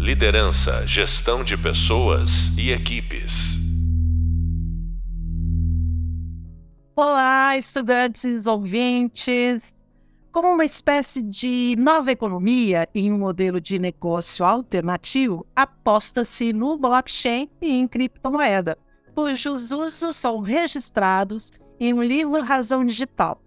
Liderança, gestão de pessoas e equipes. Olá, estudantes, ouvintes. Como uma espécie de nova economia em um modelo de negócio alternativo, aposta-se no blockchain e em criptomoeda, cujos usos são registrados em um livro razão digital,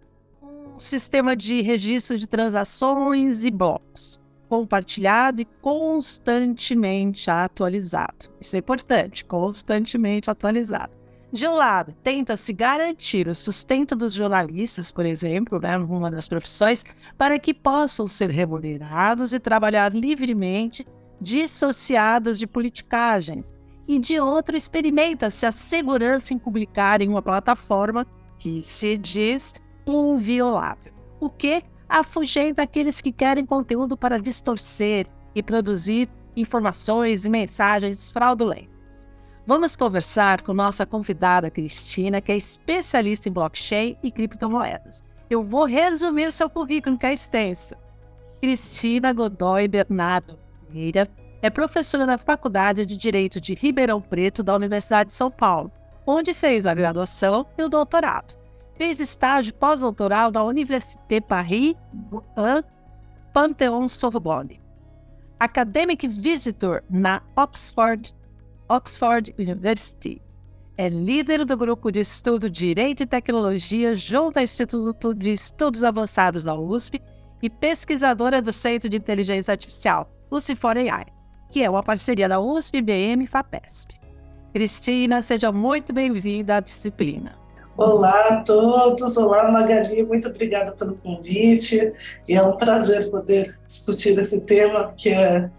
um sistema de registro de transações e blocos, compartilhado e constantemente atualizado. Isso é importante, constantemente atualizado. De um lado, tenta-se garantir o sustento dos jornalistas, por exemplo, né, numa das profissões, para que possam ser remunerados e trabalhar livremente, dissociados de politicagens. E de outro, experimenta-se a segurança em publicar em uma plataforma que se diz inviolável, o que afugenta aqueles que querem conteúdo para distorcer e produzir informações e mensagens fraudulentas. Vamos conversar com nossa convidada Cristina, que é especialista em blockchain e criptomoedas. Eu vou resumir seu currículo, que é extenso. Cristina Godoy Bernardo Ferreira é professora da Faculdade de Direito de Ribeirão Preto da Universidade de São Paulo, onde fez a graduação e o doutorado. Fez estágio pós-doutoral na Université Paris Panthéon Sorbonne. Academic Visitor na Oxford Oxford University. É líder do grupo de estudo Direito e Tecnologia junto ao Instituto de Estudos Avançados da USP e pesquisadora do Centro de Inteligência Artificial, UCIFOR AI, que é uma parceria da USP, IBM e FAPESP. Cristina, seja muito bem-vinda à disciplina. Olá a todos, olá Magali, muito obrigada pelo convite e é um prazer poder discutir esse tema que é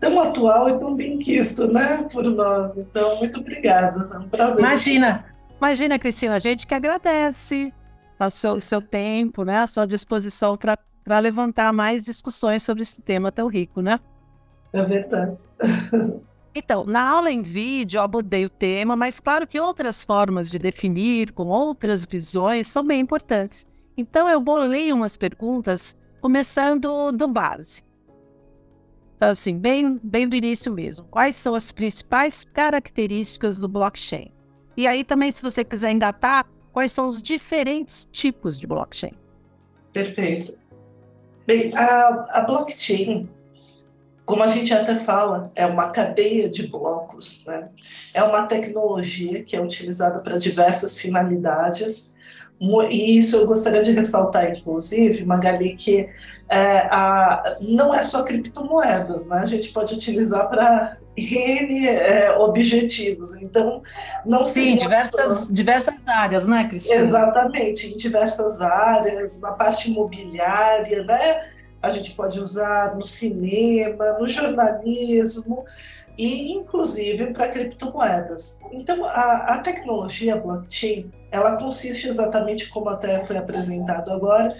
tão atual e tão bem quisto, né, por nós. Então, muito obrigada. É um prazer. Imagina, imagina, Cristina, a gente que agradece o seu, seu tempo, né, a sua disposição para levantar mais discussões sobre esse tema tão rico, né? É verdade. Então, na aula em vídeo eu abordei o tema, mas claro que outras formas de definir, com outras visões, são bem importantes. Então eu bolei umas perguntas, começando do base. Então, assim, bem, bem do início mesmo. Quais são as principais características do blockchain? E aí também, se você quiser engatar, quais são os diferentes tipos de blockchain? Perfeito. Bem, a, a blockchain, como a gente até fala, é uma cadeia de blocos, né? É uma tecnologia que é utilizada para diversas finalidades. E isso eu gostaria de ressaltar, inclusive, Magali, que é, a, não é só criptomoedas, né? A gente pode utilizar para N é, objetivos. Então, não Sim, diversas, só... diversas áreas, né, Cristina? Exatamente, em diversas áreas, na parte imobiliária, né? A gente pode usar no cinema, no jornalismo e, inclusive, para criptomoedas. Então, a, a tecnologia blockchain, ela consiste exatamente como até foi apresentado agora,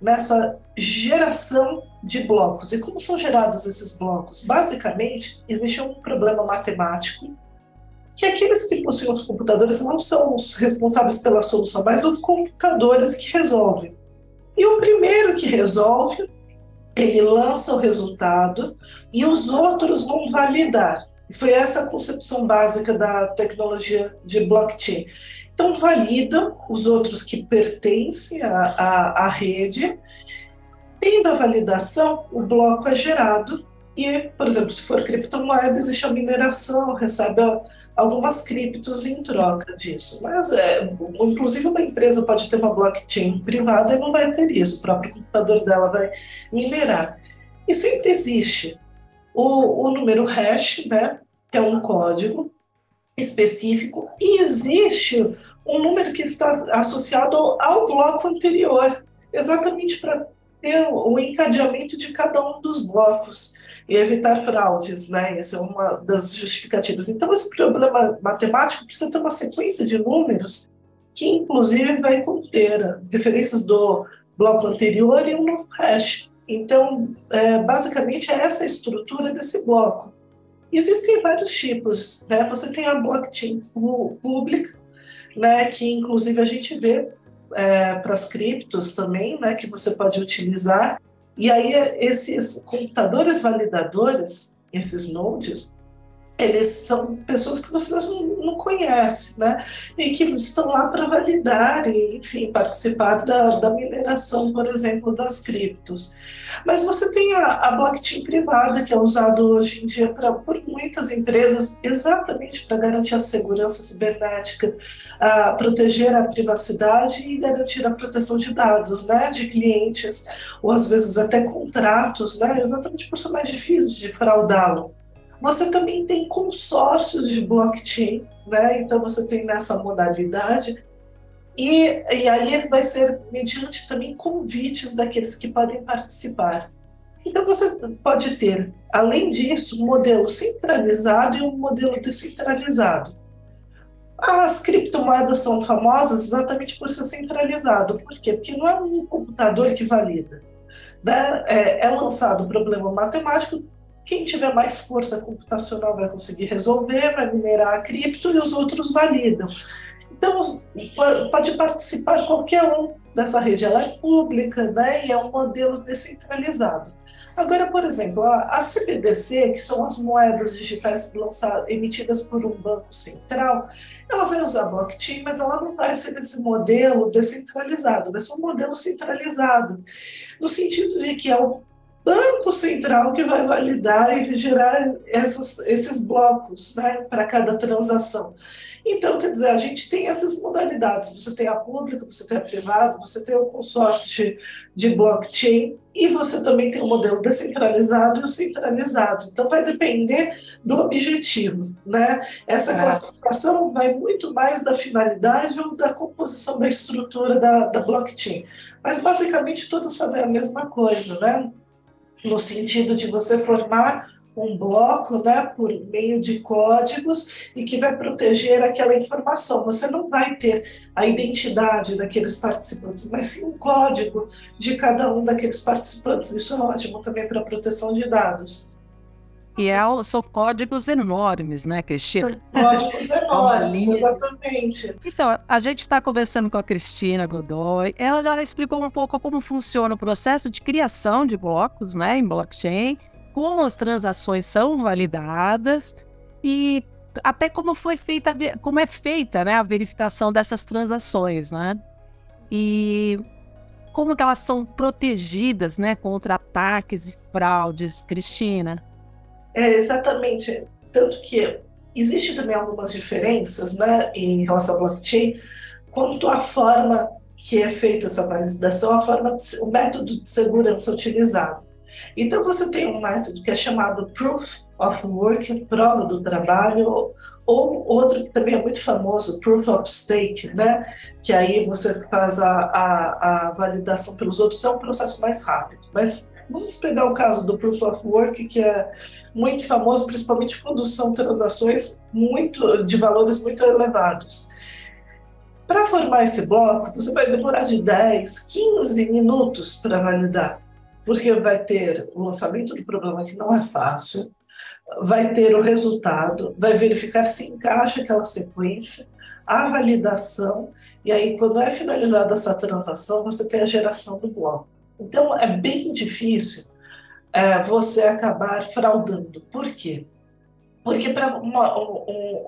nessa geração de blocos. E como são gerados esses blocos? Basicamente, existe um problema matemático que aqueles que possuem os computadores não são os responsáveis pela solução, mas os computadores que resolvem. E o primeiro que resolve, ele lança o resultado e os outros vão validar. Foi essa a concepção básica da tecnologia de blockchain. Então, validam os outros que pertencem à, à, à rede. Tendo a validação, o bloco é gerado e, por exemplo, se for criptomoeda, existe a mineração, recebe algumas criptos em troca disso. Mas, é, inclusive, uma empresa pode ter uma blockchain privada e não vai ter isso, o próprio computador dela vai minerar. E sempre existe o, o número hash, né, que é um código específico, e existe um número que está associado ao bloco anterior, exatamente para ter o encadeamento de cada um dos blocos e evitar fraudes, né? Essa é uma das justificativas. Então, esse problema matemático precisa ter uma sequência de números que, inclusive, vai conter referências do bloco anterior e um novo hash. Então, é, basicamente, é essa a estrutura desse bloco. Existem vários tipos, né? Você tem a blockchain pública, né? Que inclusive a gente vê é, para as criptos também, né? Que você pode utilizar. E aí esses computadores validadores, esses nodes, eles são pessoas que vocês não, conhecem, né? E que estão lá para validar e, enfim, participar da, da, mineração, por exemplo, das criptos. Mas você tem a, a blockchain privada, que é usado hoje em dia pra, por muitas empresas, exatamente para garantir a segurança cibernética, a proteger a privacidade e garantir a proteção de dados, né, de clientes, ou às vezes até contratos, né, exatamente por ser mais difícil de fraudá-lo. Você também tem consórcios de blockchain, né? Então você tem nessa modalidade e, e aí vai ser mediante também convites daqueles que podem participar. Então você pode ter, além disso, um modelo centralizado e um modelo descentralizado. As criptomoedas são famosas exatamente por ser centralizado. Por quê? Porque não é um computador que valida. Né? É, é lançado um problema matemático, quem tiver mais força computacional vai conseguir resolver, vai minerar a cripto e os outros validam. Então, pode participar qualquer um dessa rede, ela é pública né, e é um modelo descentralizado. Agora, por exemplo, a, CBDC, que são as moedas digitais lançadas, emitidas por um banco central, ela vai usar blockchain, mas ela não vai ser desse modelo descentralizado, vai ser um modelo centralizado, no sentido de que é o Banco Central que vai validar e gerar essas, esses blocos né, para cada transação. Então, quer dizer, a gente tem essas modalidades. Você tem a pública, você tem a privada, você tem o consórcio de, de blockchain e você também tem o modelo descentralizado e o centralizado. Então, vai depender do objetivo. Né? Essa é. classificação vai muito mais da finalidade ou da composição da estrutura da, da blockchain. Mas, basicamente, todas fazem a mesma coisa, né? No sentido de você formar um bloco né, por meio de códigos e que vai proteger aquela informação. Você não vai ter a identidade daqueles participantes, mas sim um código de cada um daqueles participantes. Isso é ótimo também para a proteção de dados. E é, são códigos enormes, né, Cristina? Códigos enormes, exatamente. Então, a gente está conversando com a Cristina Godoy. Ela já explicou um pouco como funciona o processo de criação de blocos, né, em blockchain, como as transações são validadas e até como foi feita, como é feita, né, a verificação dessas transações, né? E como que elas são protegidas, né, contra ataques e fraudes, Cristina? É, exatamente. Tanto que existe também algumas diferenças né, em relação ao blockchain, quanto à forma que é feita essa validação, a forma, de, o método de segurança utilizado. Então, você tem um método que é chamado Proof of Work, prova do trabalho, ou outro que também é muito famoso, Proof of Stake, né? que aí você faz a, a, a validação pelos outros, é um processo mais rápido. Mas vamos pegar o caso do Proof of Work, que é muito famoso, principalmente quando são transações muito de valores muito elevados. Para formar esse bloco, você vai demorar de 10, 15 minutos para validar, porque vai ter o lançamento do problema que não é fácil, vai ter o resultado, vai verificar se encaixa aquela sequência, a validação, e aí, quando é finalizada essa transação, você tem a geração do bloco. Então, é bem difícil é, você acabar fraudando. Por quê? Porque para um,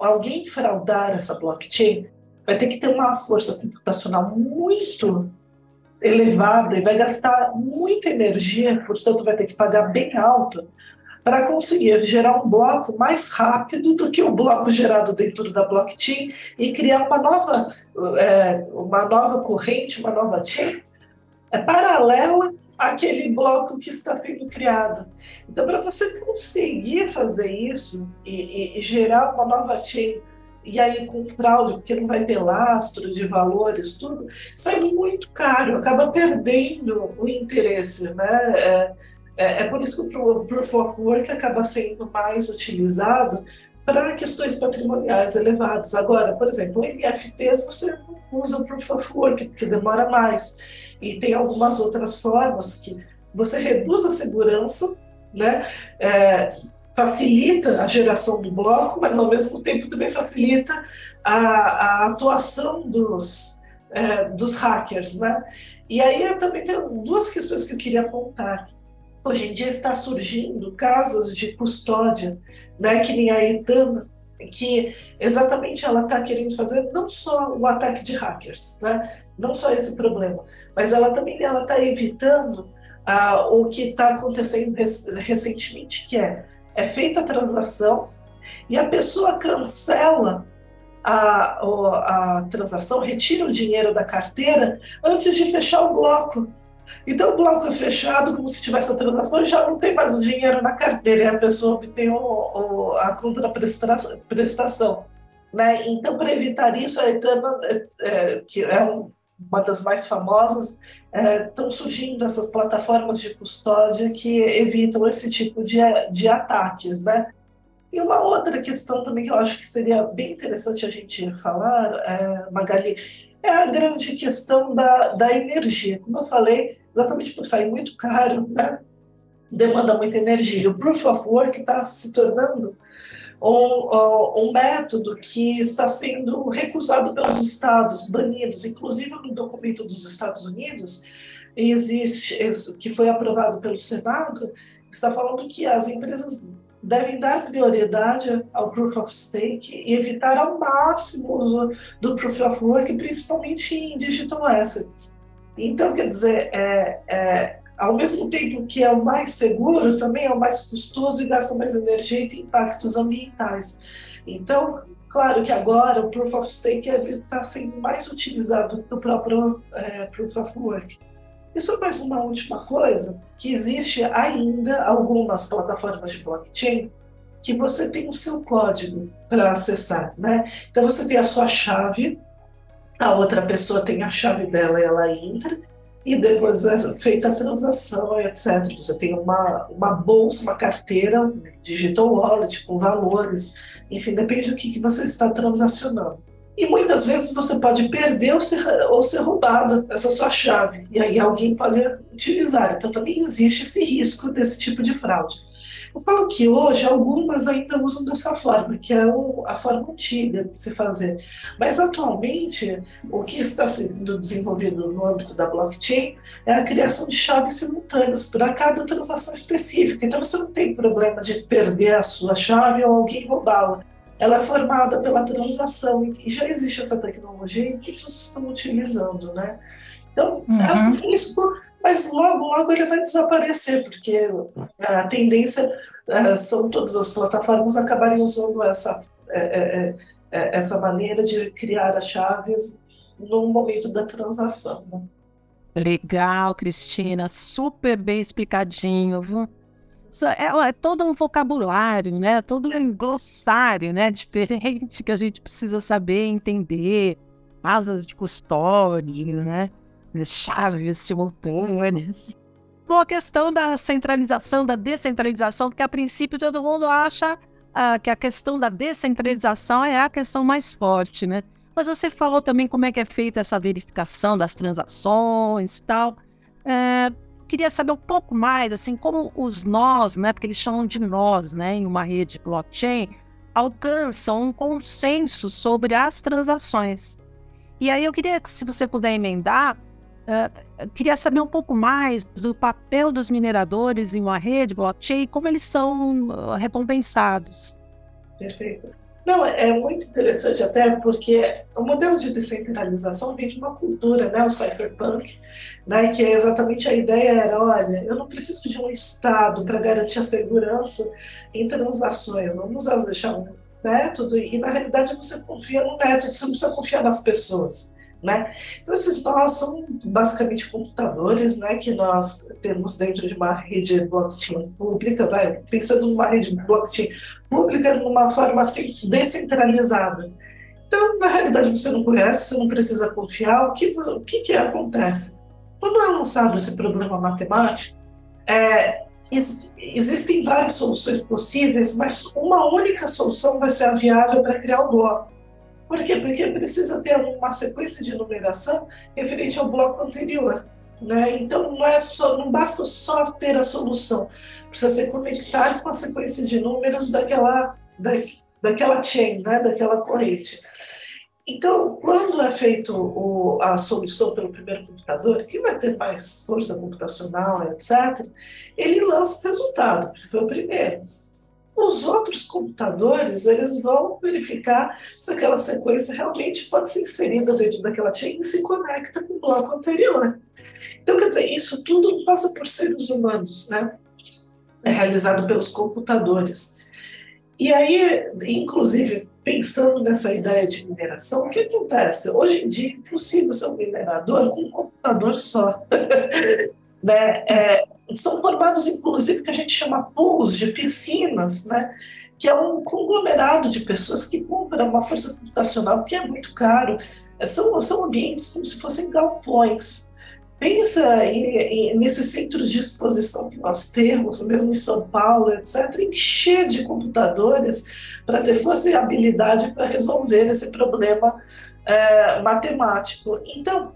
alguém fraudar essa blockchain, vai ter que ter uma força computacional muito elevada e vai gastar muita energia, portanto, vai ter que pagar bem alto para conseguir gerar um bloco mais rápido do que o bloco gerado dentro da blockchain e criar uma nova, é, uma nova corrente, uma nova chain é paralela aquele bloco que está sendo criado. Então, para você conseguir fazer isso e, e, e, gerar uma nova chain, e aí com fraude, porque não vai ter lastro de valores, tudo, sai muito caro, acaba perdendo o interesse, né? É, é, é por isso que o Proof of Work acaba sendo mais utilizado para questões patrimoniais elevadas. Agora, por exemplo, NFTs você não usa o Proof of Work, porque demora mais. E tem algumas outras formas que você reduz a segurança, né? É, facilita a geração do bloco, mas ao mesmo tempo também facilita a, a atuação dos, é, dos hackers, né? E aí também tenho duas questões que eu queria apontar. Hoje em dia está surgindo casas de custódia, né, que nem a Etana, que exatamente ela está querendo fazer não só o ataque de hackers, né, não só esse problema, mas ela também ela está evitando ah, o que está acontecendo recentemente, que é é feita a transação e a pessoa cancela a, a, transação, retira o dinheiro da carteira antes de fechar o bloco. Então o bloco é fechado como se tivesse a transação e já não tem mais o dinheiro na carteira e a pessoa obtém o, o, a contraprestação. Né? Então, para evitar isso, a Etana, é, é, que é um, uma das mais famosas, estão é, surgindo essas plataformas de custódia que evitam esse tipo de, de ataques. Né? E uma outra questão também que eu acho que seria bem interessante a gente falar, é, Magali, é a grande questão da, da energia. Como eu falei, exatamente por sair muito caro, né? demanda muita energia. O Proof of Work está se tornando um, um, método que está sendo recusado pelos estados, banidos, inclusive no documento dos Estados Unidos, existe, que foi aprovado pelo Senado, está falando que as empresas devem dar prioridade ao Proof of Stake e evitar ao máximo o uso do Proof of Work, principalmente em digital assets. Então, quer dizer, é, é, ao mesmo tempo que é o mais seguro, também é o mais custoso e gasta mais energia e tem impactos ambientais. Então, claro que agora o Proof of Stake está sendo mais utilizado que o próprio é, Proof of Work. E só mais uma última coisa, que existe ainda algumas plataformas de blockchain que você tem o seu código para acessar, né? Então você tem a sua chave, a outra pessoa tem a chave dela e ela entra, e depois é feita a transação, etc. Você tem uma, uma bolsa, uma carteira, digital wallet com valores, enfim, depende do que, que você está transacionando. E muitas vezes você pode perder ou ser, ou ser roubada essa sua chave. E aí alguém pode utilizar. Então também existe esse risco desse tipo de fraude. Eu falo que hoje algumas ainda usam dessa forma, que é a forma antiga de se fazer. Mas atualmente, o que está sendo desenvolvido no âmbito da blockchain é a criação de chaves simultâneas para cada transação específica. Então você não tem problema de perder a sua chave ou alguém roubá-la ela é formada pela transação e já existe essa tecnologia e muitos estão utilizando, né? Então, uhum. é um risco, mas logo, logo ele vai desaparecer, porque a tendência é, são todas as plataformas acabarem usando essa, é, é, é, essa maneira de criar as chaves no momento da transação. Né? Legal, Cristina, super bem explicadinho, viu? É, é, todo um vocabulário, né? Todo um glossário, né? Diferente que a gente precisa saber entender. Asas de custódia, né? Chaves simultâneas. Com a questão da centralização, da descentralização, porque a princípio todo mundo acha ah, que a questão da descentralização é a questão mais forte, né? Mas você falou também como é que é feita essa verificação das transações e tal. É, queria saber um pouco mais, assim, como os nós, né, porque eles chamam de nós, né, em uma rede blockchain, alcançam um consenso sobre as transações. E aí eu queria que, se você puder emendar, uh, queria saber um pouco mais do papel dos mineradores em uma rede blockchain e como eles são uh, recompensados. Perfeito. Não, é muito interessante até porque o modelo de descentralização vem de uma cultura, né, o cypherpunk, né, que é exatamente a ideia era, olha, eu não preciso de um Estado para garantir a segurança em transações, vamos deixar um método e, na realidade, você confia no método, você não precisa confiar nas pessoas. Né? Então, esses nós são basicamente computadores né, que nós temos dentro de uma rede blockchain pública, vai, pensando numa rede blockchain pública de uma forma assim, descentralizada. Então, na realidade, você não conhece, você não precisa confiar. O que, o que, que acontece? Quando é lançado esse problema matemático, é, existem várias soluções possíveis, mas uma única solução vai ser a viável para criar o bloco. Por quê? Porque precisa ter uma sequência de numeração referente ao bloco anterior. Né? Então não, é só, não basta só ter a solução, precisa ser conectado com a sequência de números daquela, da, daquela chain, né? daquela corrente. Então, quando é feito o, a solução pelo primeiro computador, que vai ter mais força computacional, etc., ele lança o resultado, porque foi o primeiro. Os outros computadores, eles vão verificar se aquela sequência realmente pode ser inserida dentro daquela chain e se conecta com o bloco anterior. Então, quer dizer, isso tudo passa por seres humanos, né? É realizado pelos computadores. E aí, inclusive, pensando nessa ideia de mineração, o que acontece? Hoje em dia é impossível ser um minerador com um computador só. né? É, são formados, inclusive, que a gente chama pools de piscinas, né? que é um conglomerado de pessoas que compram uma força computacional que é muito caro. São, são ambientes como se fossem galpões. Pensa em, em, nesses centros de exposição que nós temos, mesmo em São Paulo, etc., encher de computadores para ter força e habilidade para resolver esse problema é, matemático. Então,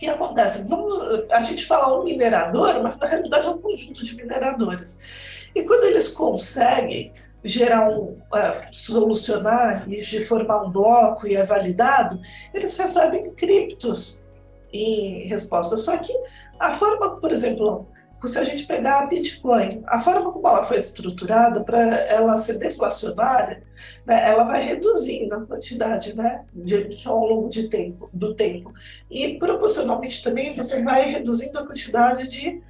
que acontece? Vamos, a gente fala um minerador, mas na realidade é um conjunto de mineradores. E quando eles conseguem gerar um, uh, solucionar e formar um bloco e é validado, eles recebem criptos em resposta. Só que a forma, por exemplo, se a gente pegar a Bitcoin, a forma como ela foi estruturada para ela ser deflacionária, né, ela vai reduzindo a quantidade né, de emissão ao longo de tempo, do tempo. E proporcionalmente também você vai reduzindo a quantidade de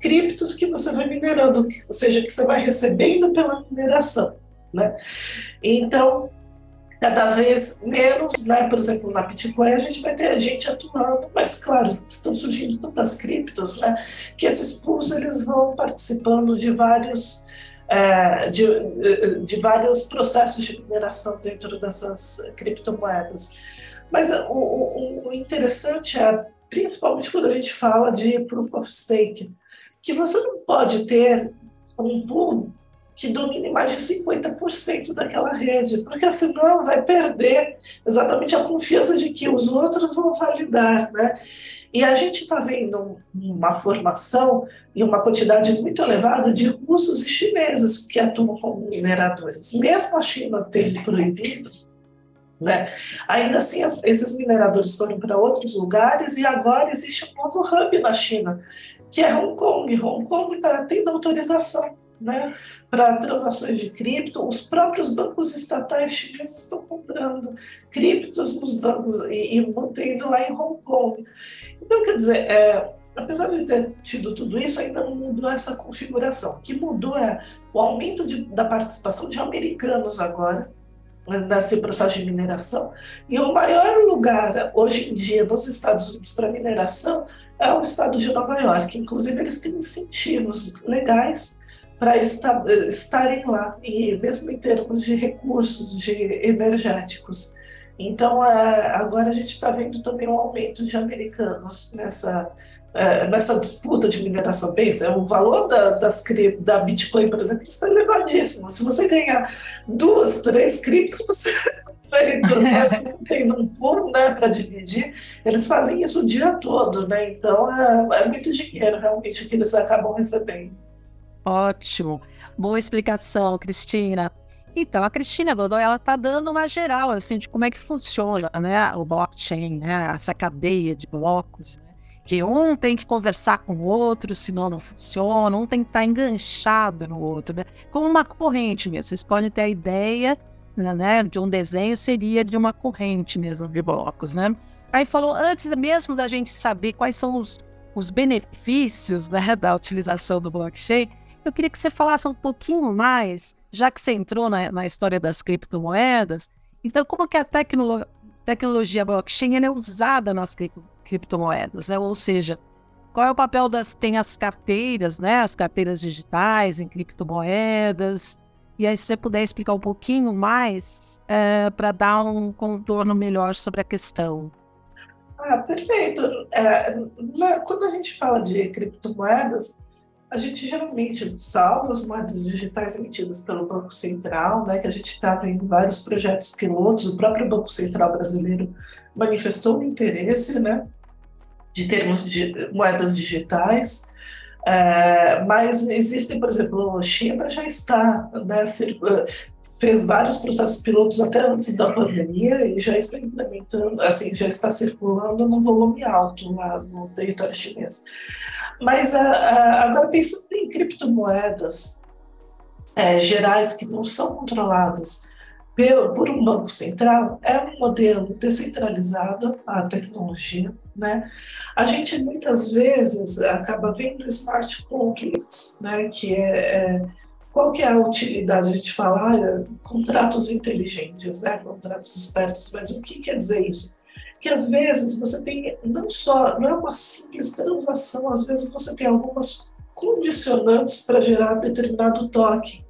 criptos que você vai minerando, ou seja, que você vai recebendo pela mineração. Né? Então, cada vez menos, né? Por exemplo, na Bitcoin a gente vai ter gente atuando, mas claro, estão surgindo tantas criptos, né? Que esses pools eles vão participando de vários é, de, de vários processos de mineração dentro dessas criptomoedas. Mas o, o, o interessante é, principalmente quando a gente fala de proof of stake, que você não pode ter um pool que domine mais de 50% daquela rede, porque senão vai perder exatamente a confiança de que os outros vão validar, né? E a gente está vendo uma formação e uma quantidade muito elevada de russos e chineses que atuam como mineradores. Mesmo a China tendo proibido, né? Ainda assim, as, esses mineradores foram para outros lugares e agora existe um novo hub na China, que é Hong Kong. Hong Kong está tendo autorização né, para transações de cripto, os próprios bancos estatais chineses estão comprando criptos nos bancos e, e mantendo lá em Hong Kong. Então, quer dizer, é, apesar de ter tido tudo isso, ainda não mudou essa configuração. O que mudou é o aumento de, da participação de americanos agora né, nesse processo de mineração. E o maior lugar hoje em dia nos Estados Unidos para mineração é o estado de Nova York. Inclusive, eles têm incentivos legais para estarem lá, e mesmo em termos de recursos de energéticos. Então, é, agora a gente está vendo também um aumento de americanos nessa, é, nessa disputa de mineração. Pensa, o valor da, das, da Bitcoin, por exemplo, está elevadíssimo. Se você ganhar duas, três criptos, você tendo um pool né, para dividir, eles fazem isso o dia todo, né? Então é, é muito dinheiro realmente que eles acabam recebendo. Ótimo. Boa explicação, Cristina. Então, a Cristina Godoy, ela está dando uma geral, assim, de como é que funciona, né, o blockchain, né, essa cadeia de blocos, né, que um tem que conversar com o outro, senão não funciona, um tem que estar tá enganchado no outro, né, como uma corrente mesmo. Vocês podem ter a ideia, né, de um desenho seria de uma corrente mesmo de blocos, né. Aí falou, antes mesmo da gente saber quais são os, os benefícios, né, da utilização do blockchain, eu queria que você falasse um pouquinho mais, já que você entrou na, na história das criptomoedas, então como que a tecno tecnologia blockchain é usada nas cri criptomoedas, né? Ou seja, qual é o papel das tem as carteiras, né? As carteiras digitais em criptomoedas. E aí, se você puder explicar um pouquinho mais é, para dar um contorno melhor sobre a questão. Ah, perfeito. É, quando a gente fala de criptomoedas, a gente geralmente salva as moedas digitais emitidas pelo Banco Central, né, que a gente está vendo vários projetos pilotos, o próprio Banco Central brasileiro manifestou um interesse né, de termos de moedas digitais, é, mas existem, por exemplo, a China já está né, fez vários processos pilotos até antes da pandemia e já está implementando, assim, já está circulando num volume alto lá no território chinês. Mas a, a, agora pensando em criptomoedas é, gerais que não são controladas por, por um banco central, é um modelo descentralizado a tecnologia, né? A gente muitas vezes acaba vendo smart contracts, né? Que é, é qual que é a utilidade? A gente fala ah, contratos inteligentes, né? contratos espertos, mas o que quer dizer isso? Que às vezes você tem não só, não é uma simples transação, às vezes você tem algumas condicionantes para gerar determinado toque.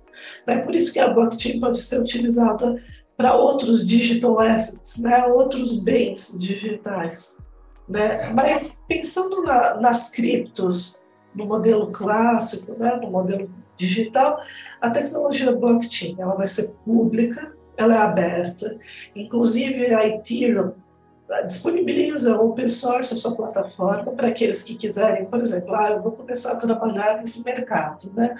Né? Por isso que a blockchain pode ser utilizada para outros digital assets, né? outros bens digitais. Né? Mas pensando na, nas criptos, no modelo clássico, né? no modelo digital, a tecnologia blockchain ela vai ser pública, ela é aberta, inclusive a Ethereum disponibiliza open source a sua plataforma para aqueles que quiserem, por exemplo, ah, eu vou começar a trabalhar nesse mercado, né?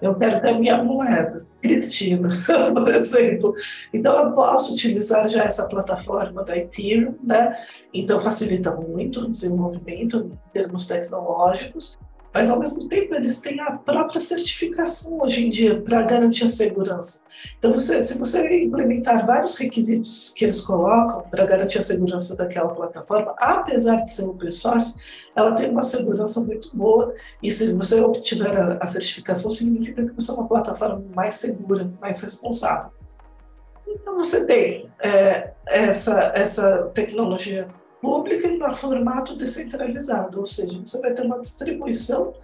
Eu quero ter minha moeda criptina, por exemplo. Então eu posso utilizar já essa plataforma da Ethereum, né? Então facilita muito o desenvolvimento em termos tecnológicos mas ao mesmo tempo eles têm a própria certificação hoje em dia para garantir a segurança. Então, você, se você implementar vários requisitos que eles colocam para garantir a segurança daquela plataforma, apesar de ser open source, ela tem uma segurança muito boa e se você obtiver a, a certificação, significa que você é uma plataforma mais segura, mais responsável. Então, você tem é, essa, essa tecnologia pública em um formato descentralizado, ou seja, você vai ter uma distribuição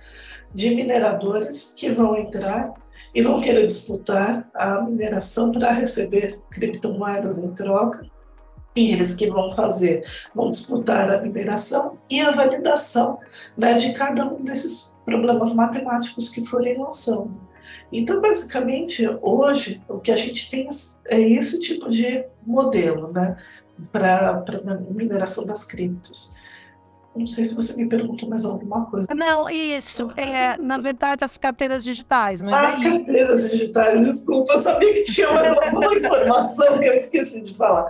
de mineradores que vão entrar e vão querer disputar a mineração para receber criptomoedas em troca. E eles que vão fazer, vão disputar a mineração e a validação né, de cada um desses problemas matemáticos que forem lançando. Então, basicamente, hoje, o que a gente tem é esse tipo de modelo, né? Para a mineração das criptos. Não sei se você me perguntou mais alguma coisa. Não, isso. É, na verdade, as carteiras digitais. As é carteiras digitais, desculpa, eu sabia que tinha mais alguma informação que eu esqueci de falar.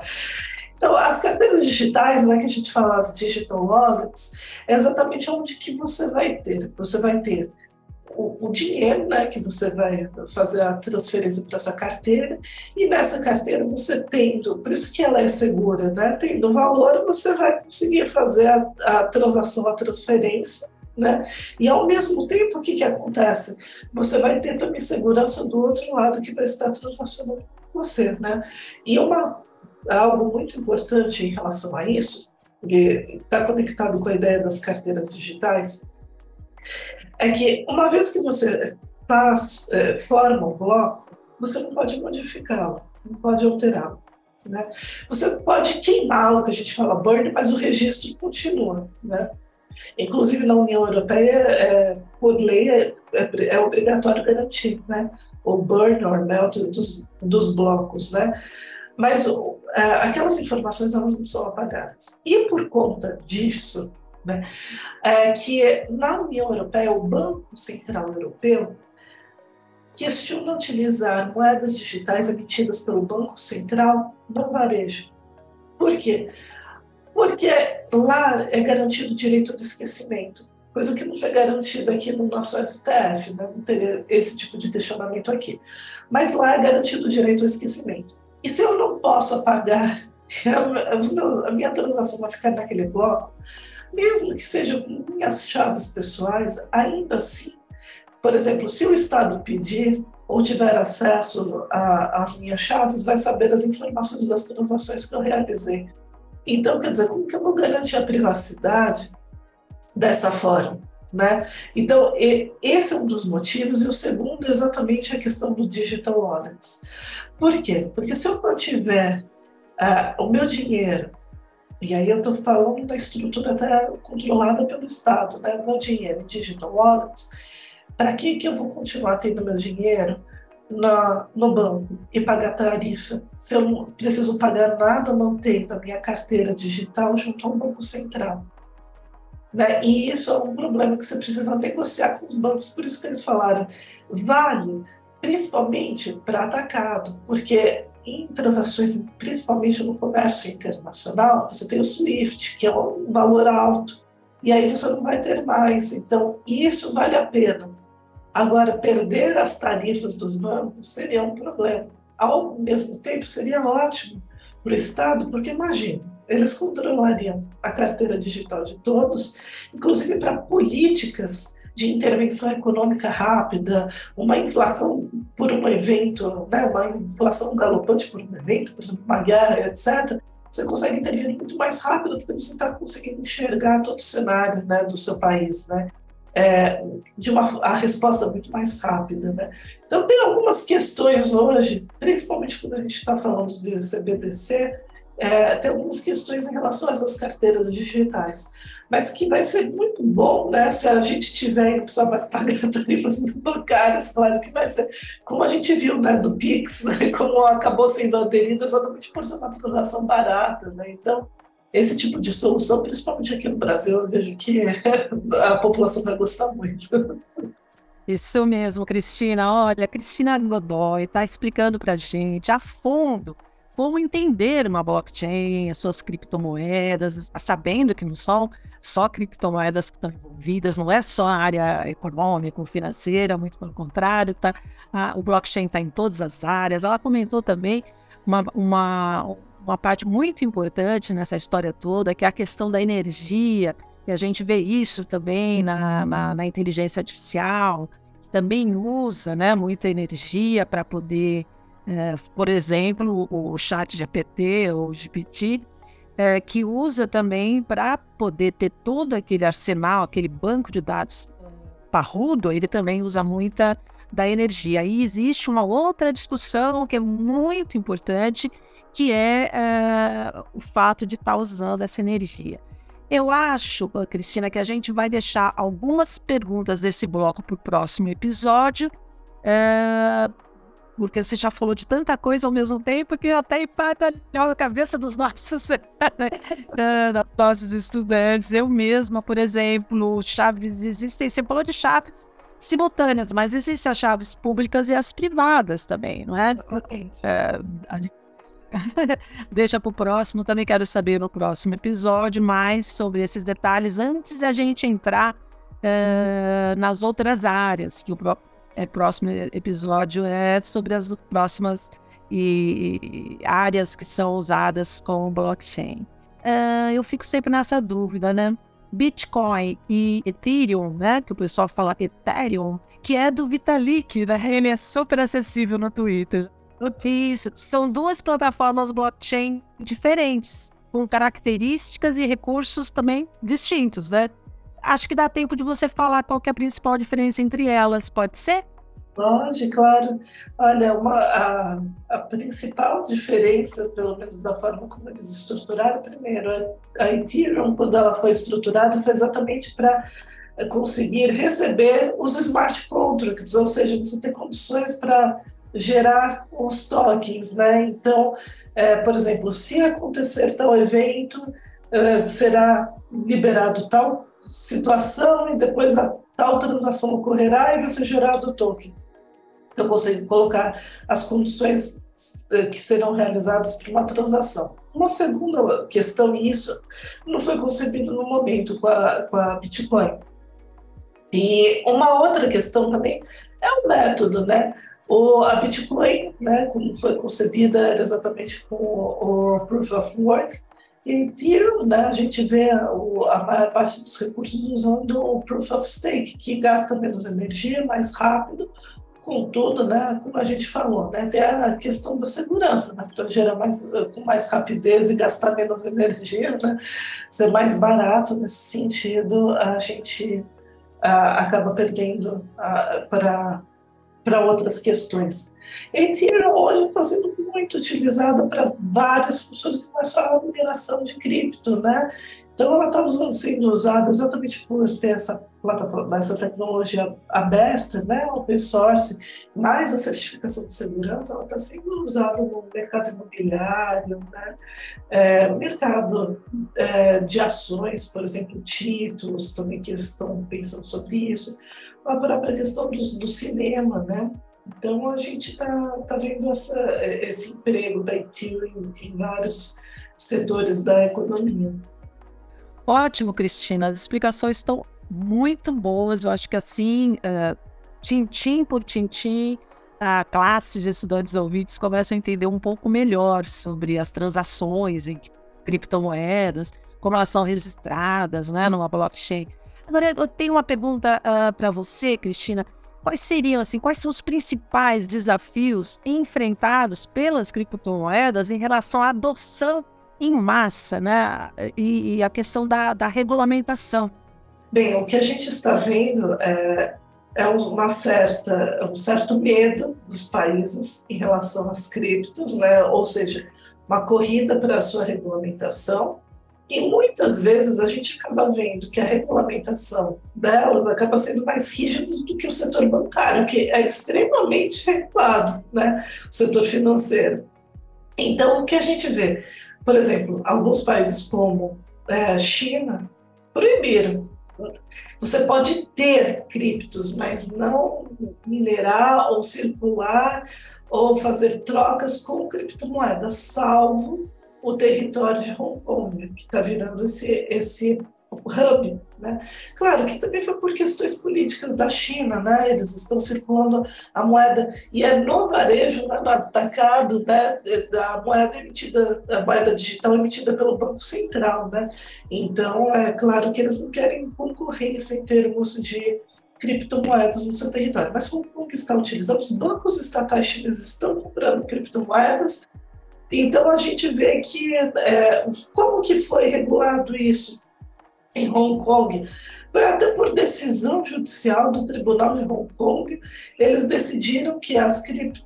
Então, as carteiras digitais, né, que a gente fala as digital wallets, é exatamente onde que você vai ter. Você vai ter o, o, dinheiro né, que você vai fazer a transferência para essa carteira, e nessa carteira você tendo, por isso que ela é segura, né, tendo valor, você vai conseguir fazer a, a transação, a transferência, né? E ao mesmo tempo, o que, que acontece? Você vai ter também segurança do outro lado que vai estar transacionando com você, né? E uma, algo muito importante em relação a isso, que está conectado com a ideia das carteiras digitais, é que uma vez que você faz, é, forma um bloco, você não pode modificá-lo, não pode alterá-lo. Né? Você pode queimá-lo, que a gente fala burn, mas o registro continua. Né? Inclusive na União Europeia, é, por lei, é, é, é, obrigatório garantir né? o burn or melt dos, dos blocos. Né? Mas é, aquelas informações elas não são apagadas. E por conta disso, né? É que na União Europeia, o Banco Central Europeu questiona utilizar moedas digitais emitidas pelo Banco Central no varejo. Por quê? Porque lá é garantido o direito do esquecimento, coisa que não foi garantida aqui no nosso STF, né? não teria esse tipo de questionamento aqui. Mas lá é garantido o direito ao esquecimento. E se eu não posso apagar, a minha transação vai ficar naquele bloco, mesmo que sejam minhas chaves pessoais, ainda assim, por exemplo, se o Estado pedir ou tiver acesso às minhas chaves, vai saber as informações das transações que eu realizei. Então, quer dizer, como que eu vou garantir a privacidade dessa forma? Né? Então, esse é um dos motivos, e o segundo é exatamente a questão do digital wallets. Por quê? Porque se eu mantiver uh, o meu dinheiro e aí eu estou falando da estrutura até controlada pelo Estado, né? Meu dinheiro digital wallets. Para que, que eu vou continuar tendo meu dinheiro na, no banco e pagar tarifa se eu não preciso pagar nada mantendo a minha carteira digital junto ao Banco Central? Né? E isso é um problema que você precisa negociar com os bancos, por isso que eles falaram, vale principalmente para atacado, porque em transações, principalmente no comércio internacional, você tem o SWIFT, que é um valor alto, e aí você não vai ter mais. Então, isso vale a pena. Agora, perder as tarifas dos bancos seria um problema. Ao mesmo tempo, seria ótimo para o Estado, porque imagina, eles controlariam a carteira digital de todos, inclusive para políticas de intervenção econômica rápida, uma inflação por um evento, né, uma inflação galopante por um evento, por exemplo, uma guerra, etc., você consegue intervir muito mais rápido porque você está conseguindo enxergar todo o cenário né, do seu país, né? É, de uma a resposta muito mais rápida, né? Então tem algumas questões hoje, principalmente quando a gente está falando de CBDC, é, tem algumas questões em relação a essas carteiras digitais, mas que vai ser muito bom né, se a gente tiver e não precisar mais pagar tarifas bancárias, claro que vai ser, como a gente viu né, do Pix, né, como acabou sendo aderido exatamente por ser uma transação barata. Né, então, esse tipo de solução, principalmente aqui no Brasil, eu vejo que a população vai gostar muito. Isso mesmo, Cristina. Olha, Cristina Godoy está explicando para gente a fundo como entender uma blockchain, as suas criptomoedas, sabendo que não são só criptomoedas que estão envolvidas, não é só a área econômica, financeira, muito pelo contrário, tá? o blockchain está em todas as áreas. Ela comentou também uma, uma, uma parte muito importante nessa história toda, que é a questão da energia, e a gente vê isso também na, na, na inteligência artificial, que também usa né, muita energia para poder é, por exemplo, o chat GPT ou GPT, é, que usa também para poder ter todo aquele arsenal, aquele banco de dados parrudo, ele também usa muita da energia. E existe uma outra discussão que é muito importante, que é, é o fato de estar tá usando essa energia. Eu acho, Cristina, que a gente vai deixar algumas perguntas desse bloco para o próximo episódio, é, porque você já falou de tanta coisa ao mesmo tempo que até empata a cabeça dos nossos, dos nossos estudantes. Eu mesma, por exemplo, chaves existem, você falou de chaves simultâneas, mas existem as chaves públicas e as privadas também, não é? é Deixa para o próximo, também quero saber no próximo episódio mais sobre esses detalhes antes da gente entrar uh, nas outras áreas que o próprio é, próximo episódio é sobre as próximas e, e áreas que são usadas com blockchain. Uh, eu fico sempre nessa dúvida, né? Bitcoin e Ethereum, né? Que o pessoal fala Ethereum, que é do Vitalik, né? Ele é super acessível no Twitter. Isso, são duas plataformas blockchain diferentes, com características e recursos também distintos, né? Acho que dá tempo de você falar qual é a principal diferença entre elas, pode ser? Pode, claro. Olha, uma, a, a, principal diferença, pelo menos da forma como eles estruturaram, primeiro, a, a Ethereum, quando ela foi estruturada, foi exatamente para conseguir receber os smart contracts, ou seja, você ter condições para gerar os tokens, né? Então, é, por exemplo, se acontecer tal evento, é, será liberado tal situação e depois a tal transação ocorrerá e vai ser gerado o token. Eu consigo colocar as condições eh, que serão realizadas para uma transação. Uma segunda questão, e isso não foi concebido no momento com a, com a Bitcoin. E uma outra questão também é o método, né? O, a Bitcoin, né, como foi concebida, era exatamente com o, o Proof of Work, e Ethereum, né, a gente vê a maior parte dos recursos usando o Proof of Stake, que gasta menos energia, mais rápido, contudo, né, como a gente falou, né, tem a questão da segurança, né, para gerar mais, com mais rapidez e gastar menos energia, né, ser mais barato nesse sentido, a gente a, acaba perdendo para outras questões. Ethereum hoje está sendo muito utilizada para várias funções, que não é só a mineração de cripto, né? Então, ela está sendo usada exatamente por ter essa plataforma, essa tecnologia aberta, né, open source, mais a certificação de segurança, ela está sendo usada no mercado imobiliário, né, é, mercado é, de ações, por exemplo, títulos também que estão pensando sobre isso, a própria questão do, do cinema, né, Então a gente está tá vendo essa, esse emprego da Ethereum em, em vários setores da economia. Ótimo, Cristina. As explicações estão muito boas. Eu acho que assim, uh, tintim por tintim, a classe de estudantes ouvintes começa a entender um pouco melhor sobre as transações em criptomoedas, como elas são registradas né, numa blockchain. Agora, eu tenho uma pergunta uh, para você, Cristina. Quais seriam, assim, quais são os principais desafios enfrentados pelas criptomoedas em relação à adoção em massa, né? E, e a questão da, da, regulamentação? Bem, o que a gente está vendo é, é uma certa, um certo medo dos países em relação às criptos, né? Ou seja, uma corrida para a sua regulamentação e muitas vezes a gente acaba vendo que a regulamentação delas acaba sendo mais rígida do que o setor bancário, que é extremamente regulado, né? o setor financeiro. Então, o que a gente vê? Por exemplo, alguns países como é, China proibiram. Você pode ter criptos, mas não minerar ou circular ou fazer trocas com criptomoedas, salvo o território de Hong Kong, que está virando esse, esse hub. Né? Claro que também foi por questões políticas da China, né? eles estão circulando a moeda, e é no varejo, né, no atacado né, da moeda emitida, a moeda digital emitida pelo Banco Central. Né? Então, é claro que eles não querem concorrência em termos de criptomoedas no seu território. Mas Hong Kong está utilizando, os bancos estatais chineses estão comprando criptomoedas então a gente vê que é, como que foi regulado isso em Hong Kong? Foi até por decisão judicial do Tribunal de Hong Kong, eles decidiram que as, cripto,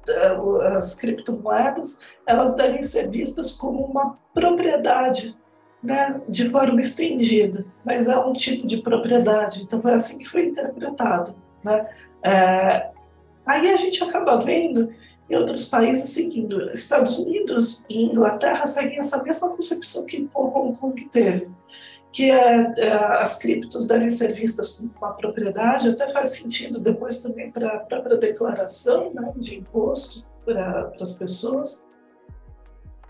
as criptomoedas elas devem ser vistas como uma propriedade né, de forma estendida, mas é um tipo de propriedade. Então foi assim que foi interpretado. Né? É, aí a gente acaba vendo e outros países seguindo. Estados Unidos e Inglaterra seguem essa mesma concepção que Hong Kong teve, que é, é, as criptos devem ser vistas como uma propriedade, até faz sentido depois também para a própria declaração né, de imposto para as pessoas.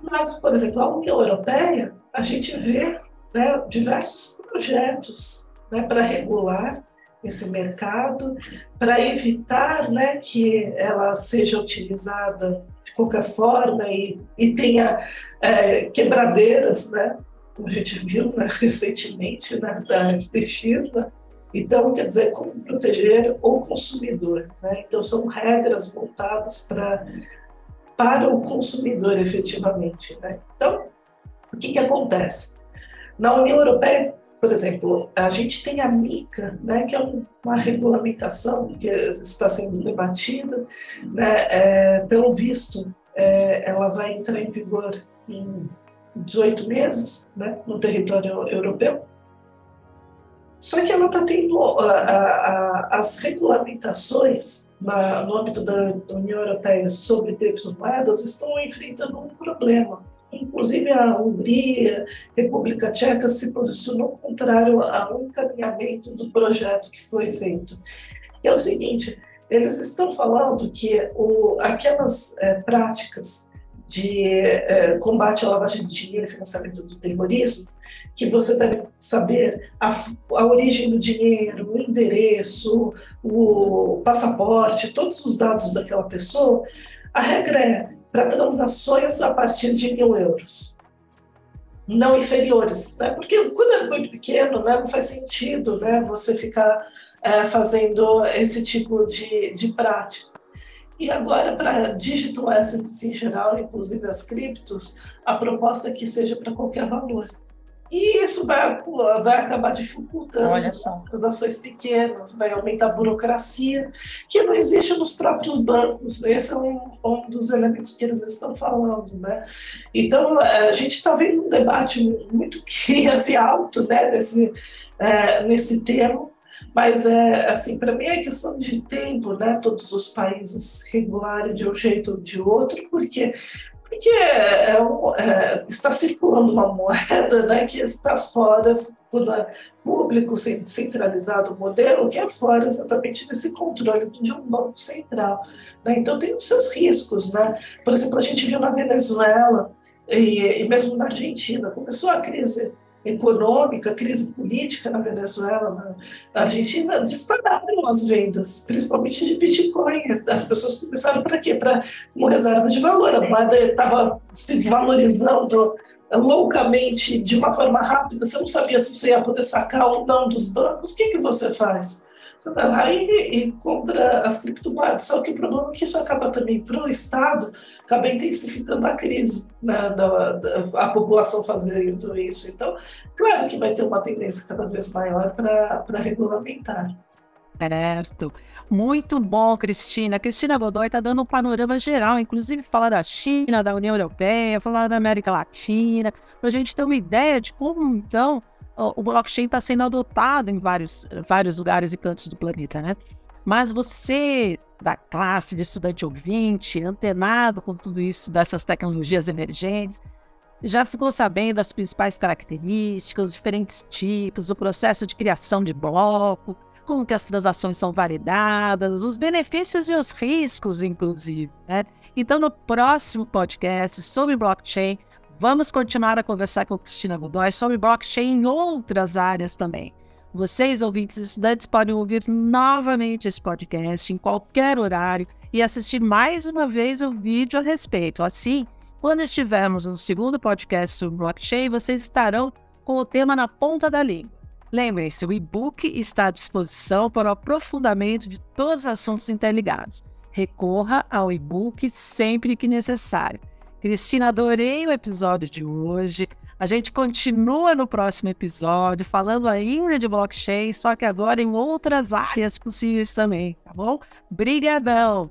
Mas, por exemplo, a União Europeia, a gente vê né, diversos projetos né, para regular esse mercado, para evitar né, que ela seja utilizada de qualquer forma e, e tenha é, quebradeiras, né, como a gente viu né, recentemente né, da FTX. Né? Então, quer dizer, como proteger o consumidor. Né? Então, são regras voltadas para para o consumidor efetivamente. Né? Então, o que, que acontece? Na União Europeia por exemplo, a gente tem a MICA, né, que é uma regulamentação que está sendo debatida, né, é, pelo visto, é, ela vai entrar em vigor em 18 meses né, no território europeu. Só que ela está tendo a, a, a, as regulamentações na, no âmbito da União Europeia sobre criptomoedas estão enfrentando um problema, Inclusive, a Hungria, República Tcheca, se posicionou contrário ao encaminhamento do projeto que foi feito. Que é o seguinte: eles estão falando que o, aquelas é, práticas de é, combate à lavagem de dinheiro e financiamento do terrorismo, que você deve saber a, a, origem do dinheiro, o endereço, o passaporte, todos os dados daquela pessoa, a regra é para transações a partir de mil euros, não inferiores, né? porque quando é muito pequeno, né, não faz sentido né, você ficar é, fazendo esse tipo de, de prática. E agora, para digital assets em geral, inclusive as criptos, a proposta é que seja para qualquer valor. E isso vai, vai acabar dificultando as ações pequenas, vai aumentar a burocracia, que não existe nos próprios bancos. Esse é um, um dos elementos que eles estão falando. Né? Então, a gente está vendo um debate muito assim, alto né, nesse, é, nesse tema, mas é assim para mim é questão de tempo, né? Todos os países regularem de um jeito ou de outro, porque porque é um, é, está circulando uma moeda né, que está fora, é público, centralizado o modelo, que é fora exatamente desse controle de um banco central. Né? Então, tem os seus riscos. Né? Por exemplo, a gente viu na Venezuela e, e mesmo na Argentina, começou a crise econômica, crise política na Venezuela, na Argentina, dispararam as vendas, principalmente de Bitcoin. As pessoas começaram para quê? Para uma reserva de valor. A moeda estava se desvalorizando loucamente, de uma forma rápida, você não sabia se você ia poder sacar ou não dos bancos, o que, que você faz? Você vai lá e, e compra as criptomoedas. Só que o problema é que isso acaba também para o Estado, acaba intensificando a crise, né, da, da, a população fazendo isso. Então, claro que vai ter uma tendência cada vez maior para regulamentar. Certo. Muito bom, Cristina. Cristina Godoy está dando um panorama geral, inclusive falar da China, da União Europeia, falar da América Latina, para a gente ter uma ideia de como, então, o blockchain está sendo adotado em vários, vários lugares e cantos do planeta, né? Mas você, da classe de estudante ouvinte, antenado com tudo isso, dessas tecnologias emergentes, já ficou sabendo das principais características, os diferentes tipos, o processo de criação de bloco, como que as transações são validadas, os benefícios e os riscos, inclusive. Né? Então, no próximo podcast sobre blockchain, Vamos continuar a conversar com Cristina Godoy sobre blockchain em outras áreas também. Vocês, ouvintes e estudantes, podem ouvir novamente esse podcast em qualquer horário e assistir mais uma vez o vídeo a respeito. Assim, quando estivermos no segundo podcast sobre blockchain, vocês estarão com o tema na ponta da língua. Lembrem-se, o e-book está à disposição para o aprofundamento de todos os assuntos interligados. Recorra ao e-book sempre que necessário. Cristina, adorei o episódio de hoje. A gente continua no próximo episódio falando ainda de blockchain, só que agora em outras áreas possíveis também, tá bom? Brigadão!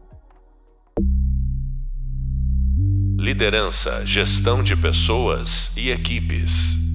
Liderança, gestão de pessoas e equipes.